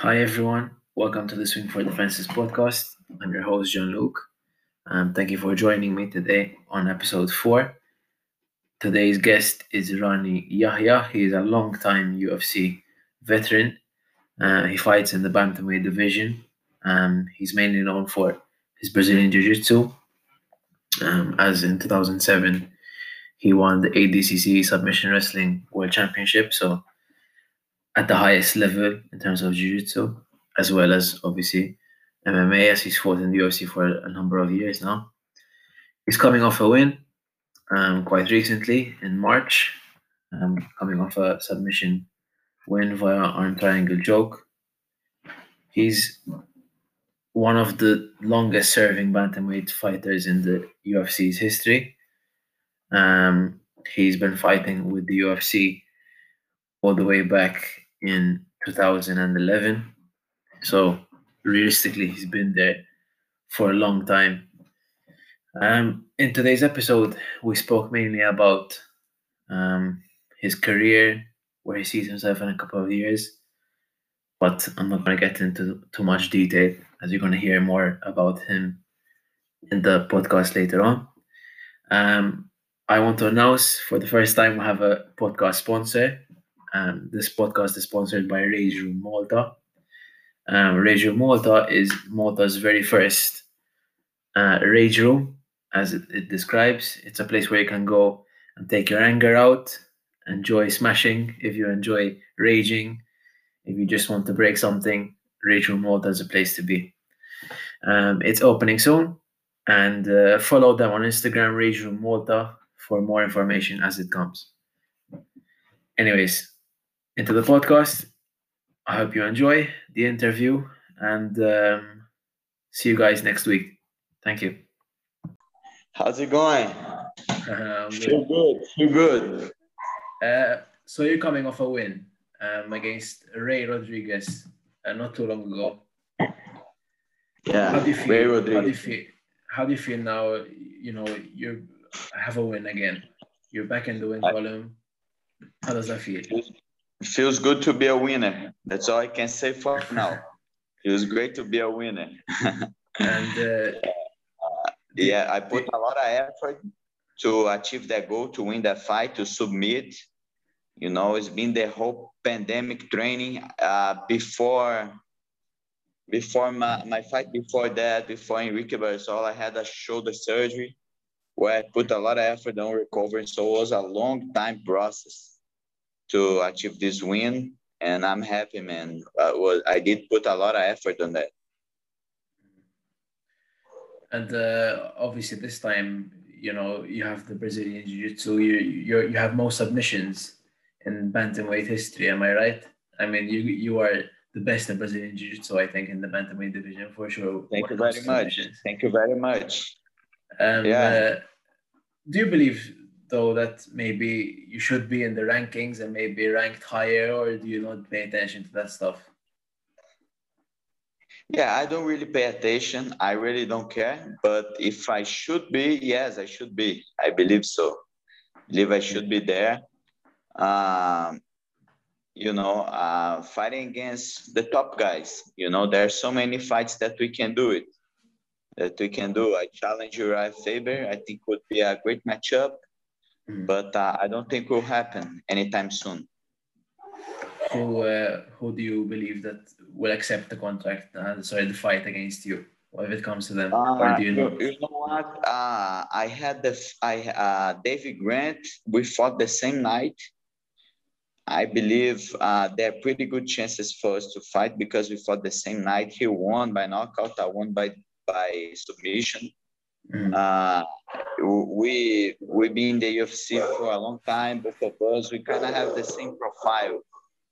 Hi everyone, welcome to the Swing for the Fences podcast. I'm your host John Luke. Um, thank you for joining me today on episode four. Today's guest is Rani Yahya. He is a long-time UFC veteran. Uh, he fights in the bantamweight division. Um, he's mainly known for his Brazilian Jiu-Jitsu. Um, as in 2007, he won the ADCC Submission Wrestling World Championship. So at the highest level in terms of jiu-jitsu, as well as obviously MMA, as he's fought in the UFC for a number of years now. He's coming off a win um, quite recently in March, um, coming off a submission win via arm triangle choke. He's one of the longest serving bantamweight fighters in the UFC's history. Um, he's been fighting with the UFC all the way back in 2011. So realistically, he's been there for a long time. Um, in today's episode, we spoke mainly about um, his career, where he sees himself in a couple of years. But I'm not going to get into too much detail, as you're going to hear more about him in the podcast later on. Um, I want to announce for the first time we have a podcast sponsor. Um, this podcast is sponsored by Rage Room Malta. Um, Rage Room Malta is Malta's very first uh, rage room, as it, it describes. It's a place where you can go and take your anger out, enjoy smashing if you enjoy raging. If you just want to break something, Rage Room Malta is a place to be. Um, it's opening soon, and uh, follow them on Instagram, Rage Room Malta, for more information as it comes. Anyways, into the podcast. I hope you enjoy the interview and um, see you guys next week. Thank you. How's it going? Um, Feel good. Feel good. uh, so you're coming off a win um, against Ray Rodriguez uh, not too long ago. Yeah. How do you feel? Ray How do you Rodriguez. feel? How do you feel now? You know you have a win again. You're back in the win I- column. How does that feel? Feels good to be a winner. That's all I can say for now. it was great to be a winner. And uh, yeah, I put a lot of effort to achieve that goal, to win that fight, to submit. You know, it's been the whole pandemic training uh, before before my, my fight before that, before Enrique Barzola, I had a shoulder surgery where I put a lot of effort on recovering. So it was a long time process to achieve this win. And I'm happy, man. Uh, was, I did put a lot of effort on that. And uh, obviously, this time, you know, you have the Brazilian Jiu Jitsu. You you you have most submissions in bantamweight history. Am I right? I mean, you you are the best in Brazilian Jiu Jitsu, I think, in the bantamweight division for sure. Thank you very much. Thank you very much. Um, Yeah. uh, do you believe though that maybe you should be in the rankings and maybe ranked higher, or do you not pay attention to that stuff? Yeah, I don't really pay attention. I really don't care. But if I should be, yes, I should be. I believe so. I believe I should be there. Um, you know, uh, fighting against the top guys. You know, there are so many fights that we can do it. That we can do. I challenge Urijah Faber. I think would be a great matchup. But uh, I don't think will happen anytime soon. Who uh, who do you believe that will accept the contract? Uh, sorry, the fight against you, if it comes to them, Uh, you, know? you know what? Uh, I had the I uh, Davey Grant. We fought the same night. I believe uh, there are pretty good chances for us to fight because we fought the same night. He won by knockout. I won by by submission. Mhm. Uh, we we been in the UFC for a long time. Both of us, we kind of have the same profile.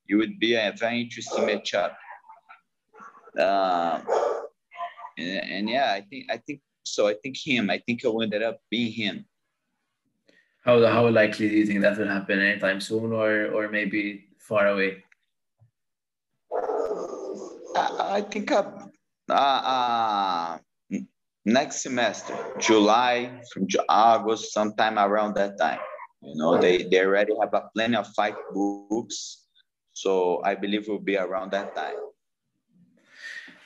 It would be a very interesting matchup. Uh, and, and yeah, I think I think so. I think him. I think it ended up being him. How how likely do you think that will happen anytime soon, or or maybe far away? I, I think uh, uh, uh, next semester, July from August, sometime around that time. You know, they, they already have a plenty of fight books. So I believe will be around that time.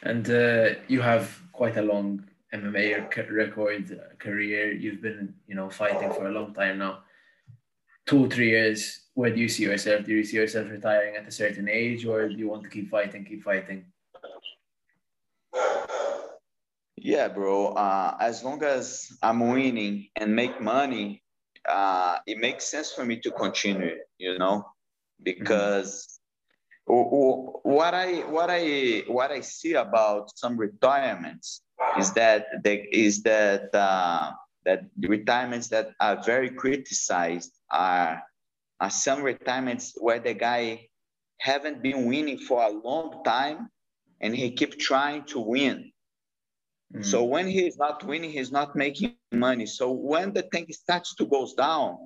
And uh, you have quite a long MMA record uh, career. You've been, you know, fighting for a long time now. Two, three years. Where do you see yourself? Do you see yourself retiring at a certain age, or do you want to keep fighting, keep fighting? Yeah, bro. Uh, as long as I'm winning and make money, uh, it makes sense for me to continue. You know, because mm-hmm. what I what I what I see about some retirements is that they, is that uh, that the retirements that are very criticized are are some retirements where the guy haven't been winning for a long time and he keep trying to win Mm. So when he's not winning, he's not making money. So when the thing starts to goes down,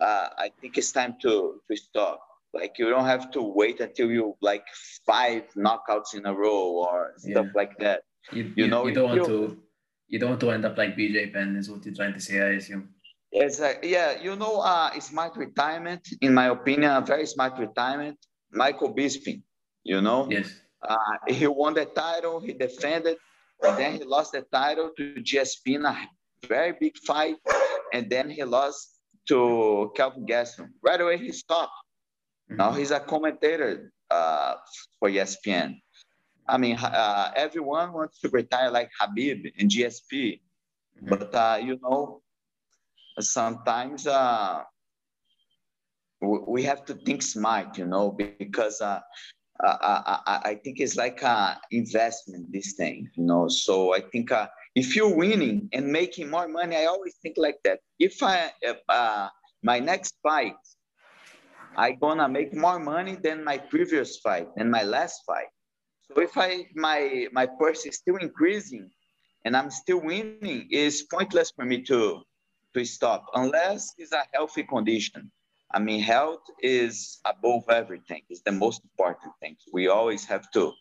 uh, I think it's time to to stop. Like you don't have to wait until you like five knockouts in a row or stuff like that. You, you, you know, you don't want to you don't want to end up like BJ Penn is what you're trying to say, I assume. Like, yeah, you know, uh, smart retirement, in my opinion, a very smart retirement. Michael Bisping, you know, yes, uh, he won the title, he defended, and then he lost the title to GSP in a very big fight. And then he lost to Kelvin Gastelum. Right away, he stopped. Mm-hmm. Now he's a commentator uh, for ESPN. I mean, uh, everyone wants to retire like Khabib and GSP. Mm-hmm. But, uh, you know, sometimes uh, we have to think smart, you know, because uh, I, I, think it's like a investment, this thing, you know. So I think uh, if you're winning and making more money, I always think like that. If I if, uh, my next fight, I gonna make more money than my previous fight and my last fight. So if I my my purse is still increasing and I'm still winning, it's pointless for me to to stop unless it's a healthy condition. I mean, health is above everything. It's the most important thing. We always have to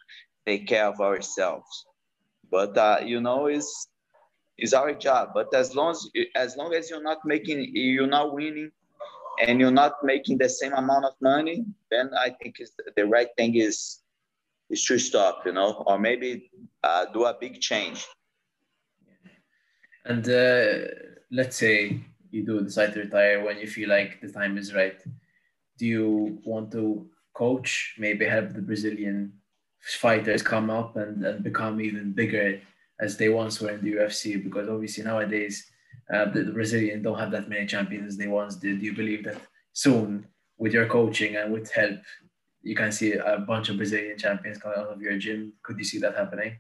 take care of ourselves. But uh, you know, it's it's our job. But as long as as long as you're not making, you're not winning, and you're not making the same amount of money, then I think the right thing is is to stop. You know, or maybe uh, do a big change. And uh, let's say you do decide to retire when you feel like the time is right. Do you want to coach maybe help the brazilian fighters come up and, and become even bigger as they once were in the ufc because obviously nowadays uh, the, the brazilian don't have that many champions as they once did. Do you believe that soon with your coaching and with help you can see a bunch of brazilian champions coming out of your gym? Could you see that happening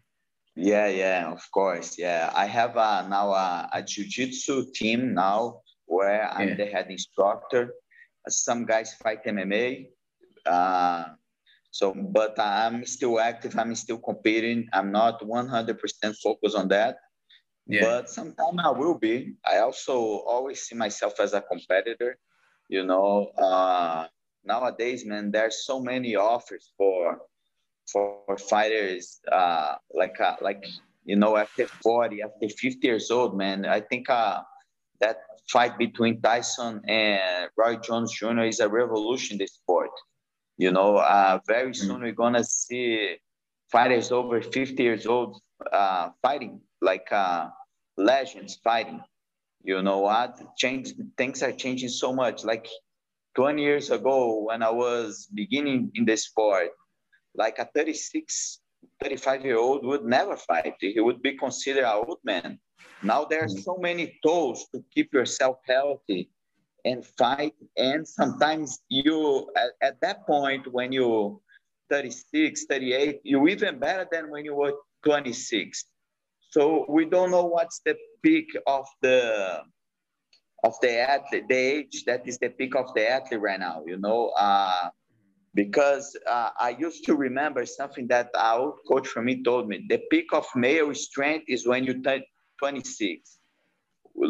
yeah, yeah, of course. Yeah, I have uh, now a, a jiu-jitsu team now where I'm the head instructor. Some guys fight MMA. Uh, so, but I'm still active. I'm still competing. I'm not 100% focused on that. Yeah. But sometime I will be. I also always see myself as a competitor. You know, uh, nowadays, man, there's so many offers for for fighters uh, like uh, like you know after 40 after 50 years old man i think uh, that fight between tyson and roy jones jr is a revolution in the sport you know uh, very mm-hmm. soon mm-hmm. we're gonna see fighters over 50 years old uh, fighting like uh, legends fighting you know what change things are changing so much like 20 years ago when i was beginning in the sport like a 36, 35 year old would never fight. He would be considered an old man. Now there are mm. so many tools to keep yourself healthy and fight. And sometimes you, at, at that point, when you 36, 38, you're even better than when you were 26. So we don't know what's the peak of the of the athlete, the age that is the peak of the athlete right now. You know, uh, because uh, I used to remember something that our coach for me told me. The peak of male strength is when you turn 26.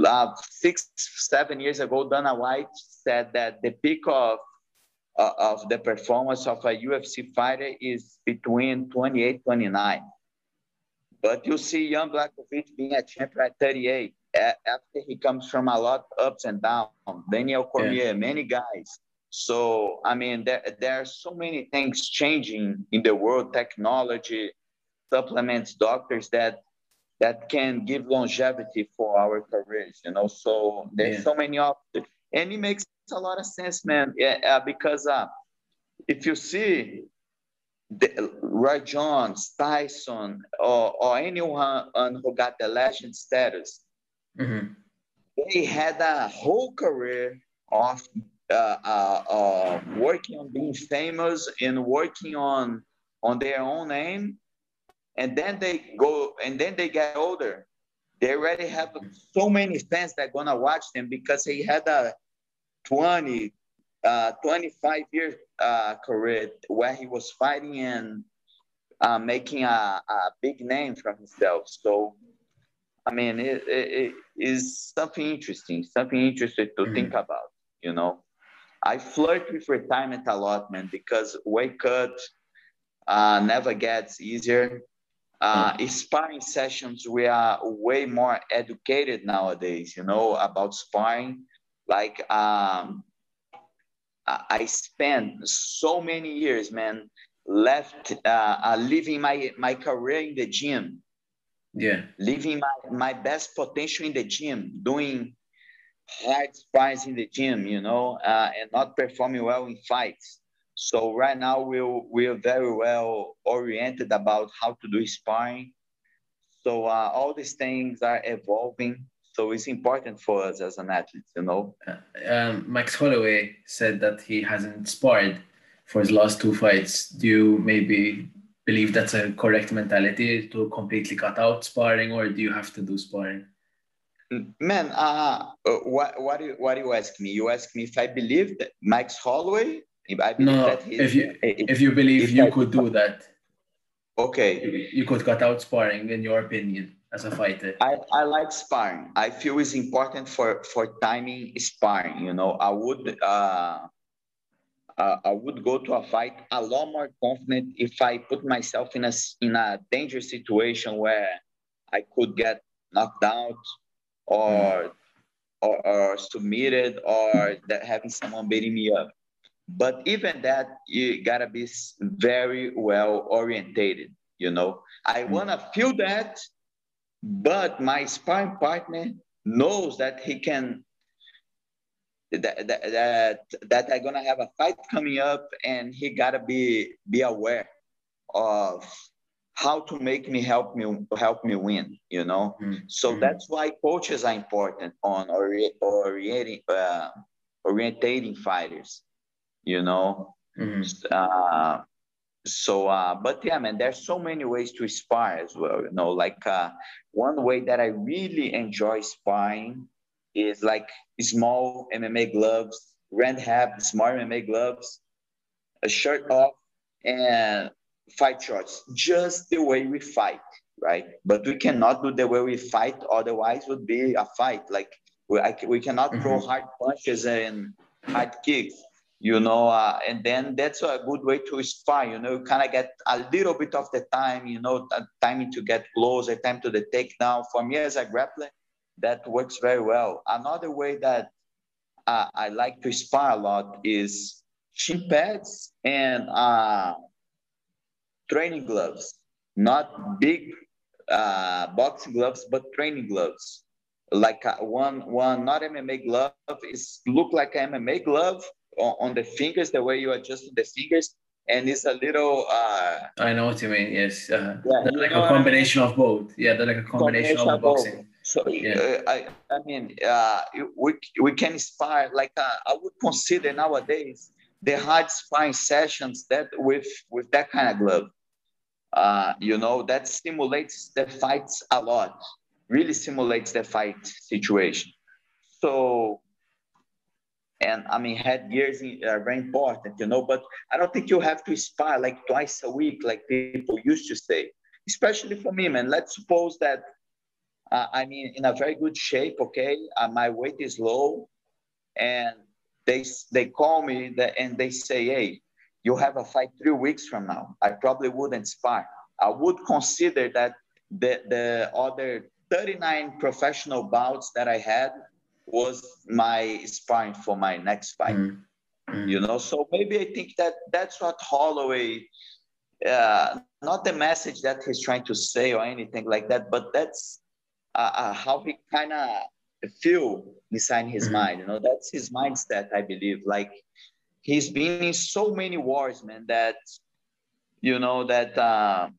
Uh, six, seven years ago, Dana White said that the peak of uh, of the performance of a UFC fighter is between 28, 29. But you see Jan Blachowicz being a champion at 38 after he comes from a lot ups and downs. Daniel Cormier, yeah. many guys so, I mean, there, there are so many things changing in the world, technology. supplements, doctors that that can give longevity for our careers. You know, so there's yeah. so many options, and it makes a lot of sense, man. Yeah, uh, because uh, if you see the, Roy Jones, Tyson, or, or anyone who got the legend status, mm-hmm. they had a whole career of uh, uh, uh, working on being famous and working on on their own name, and then they go and then they get older. They already have so many fans that are gonna watch them because he had a 20, uh, 25 year uh, career where he was fighting and uh, making a, a big name for himself. So, I mean, it, it, it is something interesting, something interesting to mm-hmm. think about, you know. I flirt with retirement a lot, man, because weight cut uh, never gets easier. Uh, mm-hmm. sparring sessions, we are way more educated nowadays, you know, about sparring. Like, um, I spent so many years, man, left uh, uh, living my my career in the gym. Yeah, living my, my best potential in the gym, doing hard sparring in the gym, you know, uh, and not performing well in fights. So right now we're we're very well oriented about how to do sparring. So uh, all these things are evolving so it's important for us as an athlete, you know. Uh, um, Max Holloway said that he hasn't sparred for his last two fights. Do you maybe believe that's a correct mentality to completely cut out sparring, or do you have to do sparring? Man, uh, uh what what do you, what do you ask me? You ask me if I believe that Max Holloway. If I believe no, that if you if, if you believe you I, could do that. Okay. You, you could cut out sparring, in your opinion as a fighter? I, I like sparring. I feel it's important for for timing sparring. You know, I would uh, uh, I would go to a fight a lot more confident if I put myself in a in a dangerous situation where I could get knocked out or mm. or, or submitted or that having someone beating me up. But even that, you gotta be very well orientated. You know, I mm. wanna feel that but my sparring partner knows that he can that that that, that I'm gonna have a fight coming up, and he gotta be be aware of how to make me help me help me win. You know, mm-hmm. so that's why coaches are important on ori- orienting uh, orientating fighters. You know, mm-hmm. uh, so uh, but yeah man there's so many ways to spar as well you know like uh, one way that i really enjoy sparring is like small mma gloves rand have small mma gloves a shirt off and fight shorts just the way we fight right but we cannot do the way we fight otherwise would be a fight like we, I, we cannot mm-hmm. throw hard punches and hard kicks you know, uh, and then that's a good way to spar, you know, you kind of get a little bit of the time, you know, timing to get closer, time to the takedown. For me as a grappler, that works very well. Another way that uh, I like to spar a lot is shin pads and uh, training gloves, not big uh, boxing gloves, but training gloves. Like uh, one, one not MMA glove is look like an MMA glove, on, on the fingers, the way you adjust the fingers, and it's a little. Uh, I know what you mean. Yes, uh, yeah, like a combination I mean? of both. Yeah, they're like a combination, combination of boxing. Both. So yeah. uh, I, I mean, uh, we we can inspire. Like uh, I would consider nowadays the hard sparring sessions that with with that kind of glove. Uh, you know that stimulates the fights a lot. Really simulates the fight situation. So and I mean, headgears are very important, you know, but I don't think you have to spar like twice a week, like people used to say, especially for me, man. Let's suppose that uh, I mean, in a very good shape, okay, uh, my weight is low, and they, they call me that, and they say, hey, you have a fight three weeks from now. I probably wouldn't spar. I would consider that the, the other 39 professional bouts that I had was my sparring for my next fight. Mm-hmm. You know, so maybe I think that that's what Holloway, uh, not the message that he's trying to say or anything like that, but that's uh, uh, how he kind of feel inside his mm-hmm. mind. You know, that's his mindset, I believe. Like he's been in so many wars, man, that you know that uh,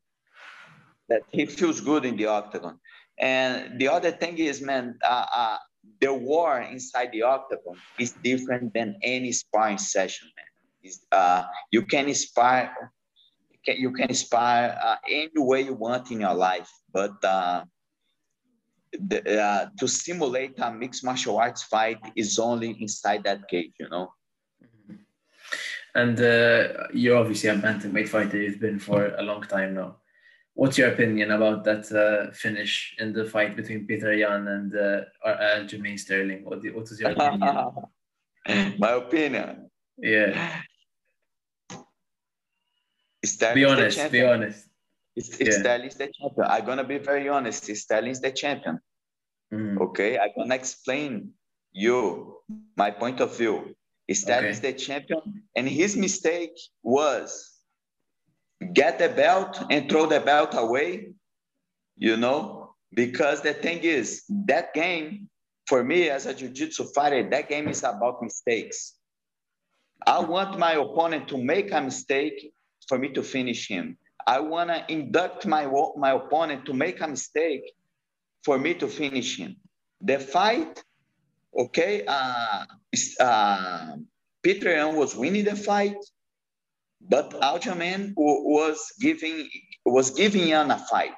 that he feels good in the octagon. And the other thing is, man, uh, uh, the war inside the octagon is different than any sparring session, man. Uh, you can inspire, you can, inspire uh, any way you want in your life, but uh, the, uh, to simulate a mixed martial arts fight is only inside that cage, you know. And uh, you're obviously a bantamweight fighter. You've been for a long time now. What's your opinion about that uh, finish in the fight between Petr Yan and uh, uh, Aljamain Sterling? What, what is your opinion? My opinion. Yeah. be honest. Be honest. It's, yeah. Sterling's the champion. I'm gonna be very honest. It's Sterling's the champion. Mm. Okay, I'm gonna explain you my point of view. Sterling's okay. the champion, and his mistake was get the belt and throw the belt away. You know, because the thing is that game for me as a jiu-jitsu fighter, that game is about mistakes. I want my opponent to make a mistake for me to finish him. I want to induct my, my opponent to make a mistake for me to finish him. The fight, okay, uh, uh, Petr Yan was winning the fight, but Aljamain was giving was giving Yan a fight.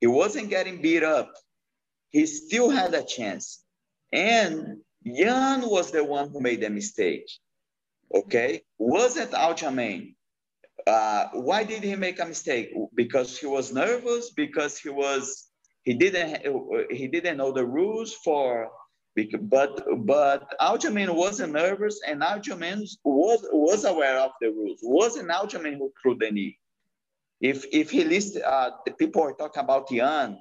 He wasn't getting beat up. He still had a chance. And Yan was the one who made the mistake. Okay? Wasn't Aljamain. Uh, why did he make a mistake? Because he was nervous. Because he was he didn't he didn't know the rules for. But but Aljamain wasn't nervous, and Aljamain was was aware of the rules. Wasn't Aljamain who threw the knee? If if he list uh, the people are talking about Yan,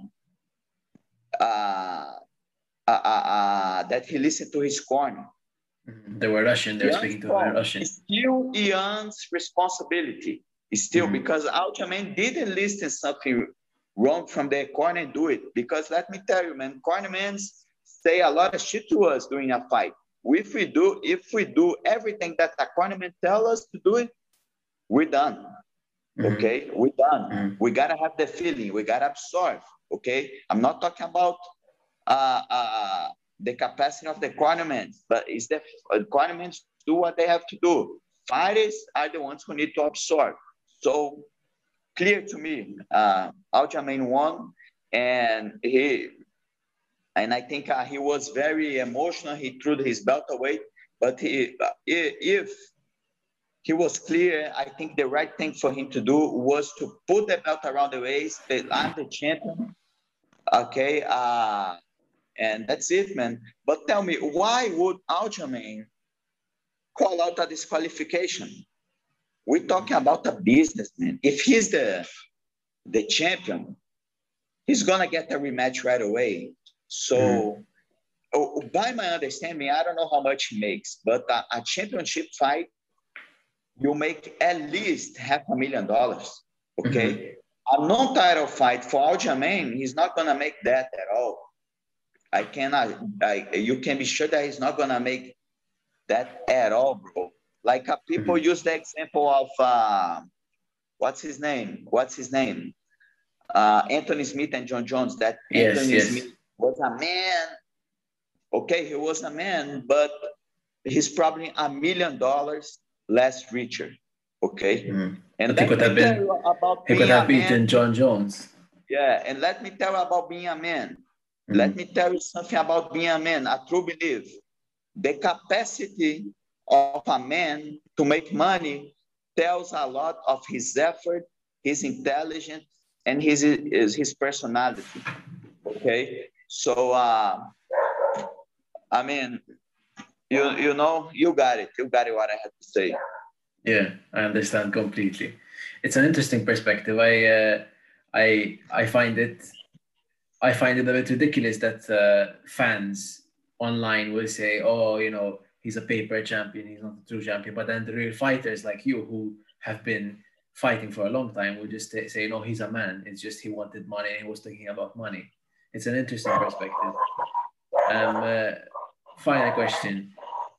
uh, uh, uh, uh, that he listened to his corner. They were Russian. They were speaking to the Russian. Still Yan's responsibility. It's Still, mm-hmm. because Aljamain didn't listen something wrong from their corner and do it. Because let me tell you, man, cornermen say a lot of shit to us during a fight. If we do, if we do everything that the cornerman tell us to do it, we're done. Mm-hmm. Okay, we're done. Mm-hmm. We gotta have the feeling. We gotta absorb. Okay, I'm not talking about uh, uh, the capacity of the cornermen, but it's the uh, cornermen do what they have to do. Fighters are the ones who need to absorb. So clear to me, uh, Aljamain won, and he, and I think uh, he was very emotional. He threw his belt away, but he, uh, if he was clear, I think the right thing for him to do was to put the belt around the waist. I'm the champion. Okay. Uh, and that's it, man. But tell me, why would Aljamain call out a disqualification? We're talking about a businessman. If he's the the champion, he's gonna get a rematch right away. So, mm. oh, by my understanding, I don't know how much he makes, but a, a championship fight, you make at least half a million dollars. Okay. Mm-hmm. A non-title fight for Aljamain, he's not gonna make that at all. I cannot. I, you can be sure that he's not gonna make that at all, bro. Like uh, people mm-hmm. use the example of uh, what's his name? What's his name? Uh, Anthony Smith and Jon Jones. That yes, Anthony yes. Smith was a man. Okay, he was a man, but he's probably a million dollars less richer. Okay, mm-hmm. and he could have been. About he could have beaten Jon Jones. Yeah, and let me tell you about being a man. Mm-hmm. Let me tell you something about being a man, I truly believe The capacity of a man to make money tells a lot of his effort, his intelligence, and his, his, his personality. Okay? So, uh, I mean, you, you know, you got it. You got it what I had to say. Yeah, I understand completely. It's an interesting perspective. I, uh, I, I find it I find it a bit ridiculous that uh, fans online will say, "Oh, you know, he's a paper champion, he's not a true champion," but then the real fighters like you, who have been fighting for a long time would just say, no, he's a man. It's just he wanted money and he was thinking about money. It's an interesting perspective. Um, uh, final question.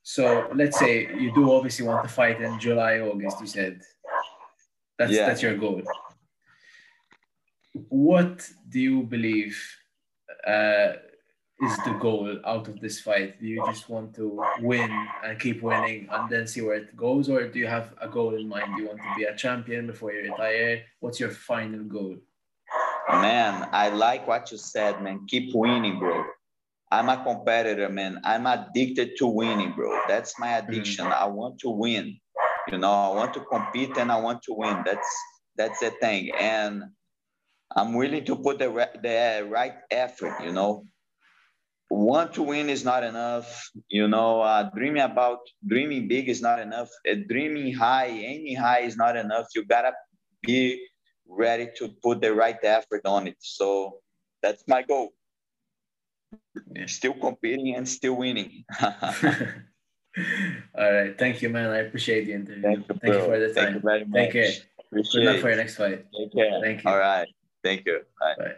So let's say you do obviously want to fight in July, August. You said that's yeah. that's your goal. What do you believe uh, is the goal out of this fight? Do you just want to win and keep winning and then see where it goes, or do you have a goal in mind? Do you want to be a champion before you retire? What's your final goal? Man, I like what you said, man. Keep winning, bro. I'm a competitor, man. I'm addicted to winning, bro. That's my addiction. Mm-hmm. I want to win. You know, I want to compete and I want to win. That's that's the thing. And I'm willing to put the the right effort. You know, want to win is not enough. You know, uh, dreaming about dreaming big is not enough. Uh, dreaming high, any high is not enough. You gotta be ready to put the right effort on it. So that's my goal. Still competing and still winning. All right. Thank you, man. I appreciate the interview. Thank you, Thank you for the time. Thank you very much. Thank you. Good luck for your next fight. Take care. Thank you. All right. Thank you. Bye. Bye.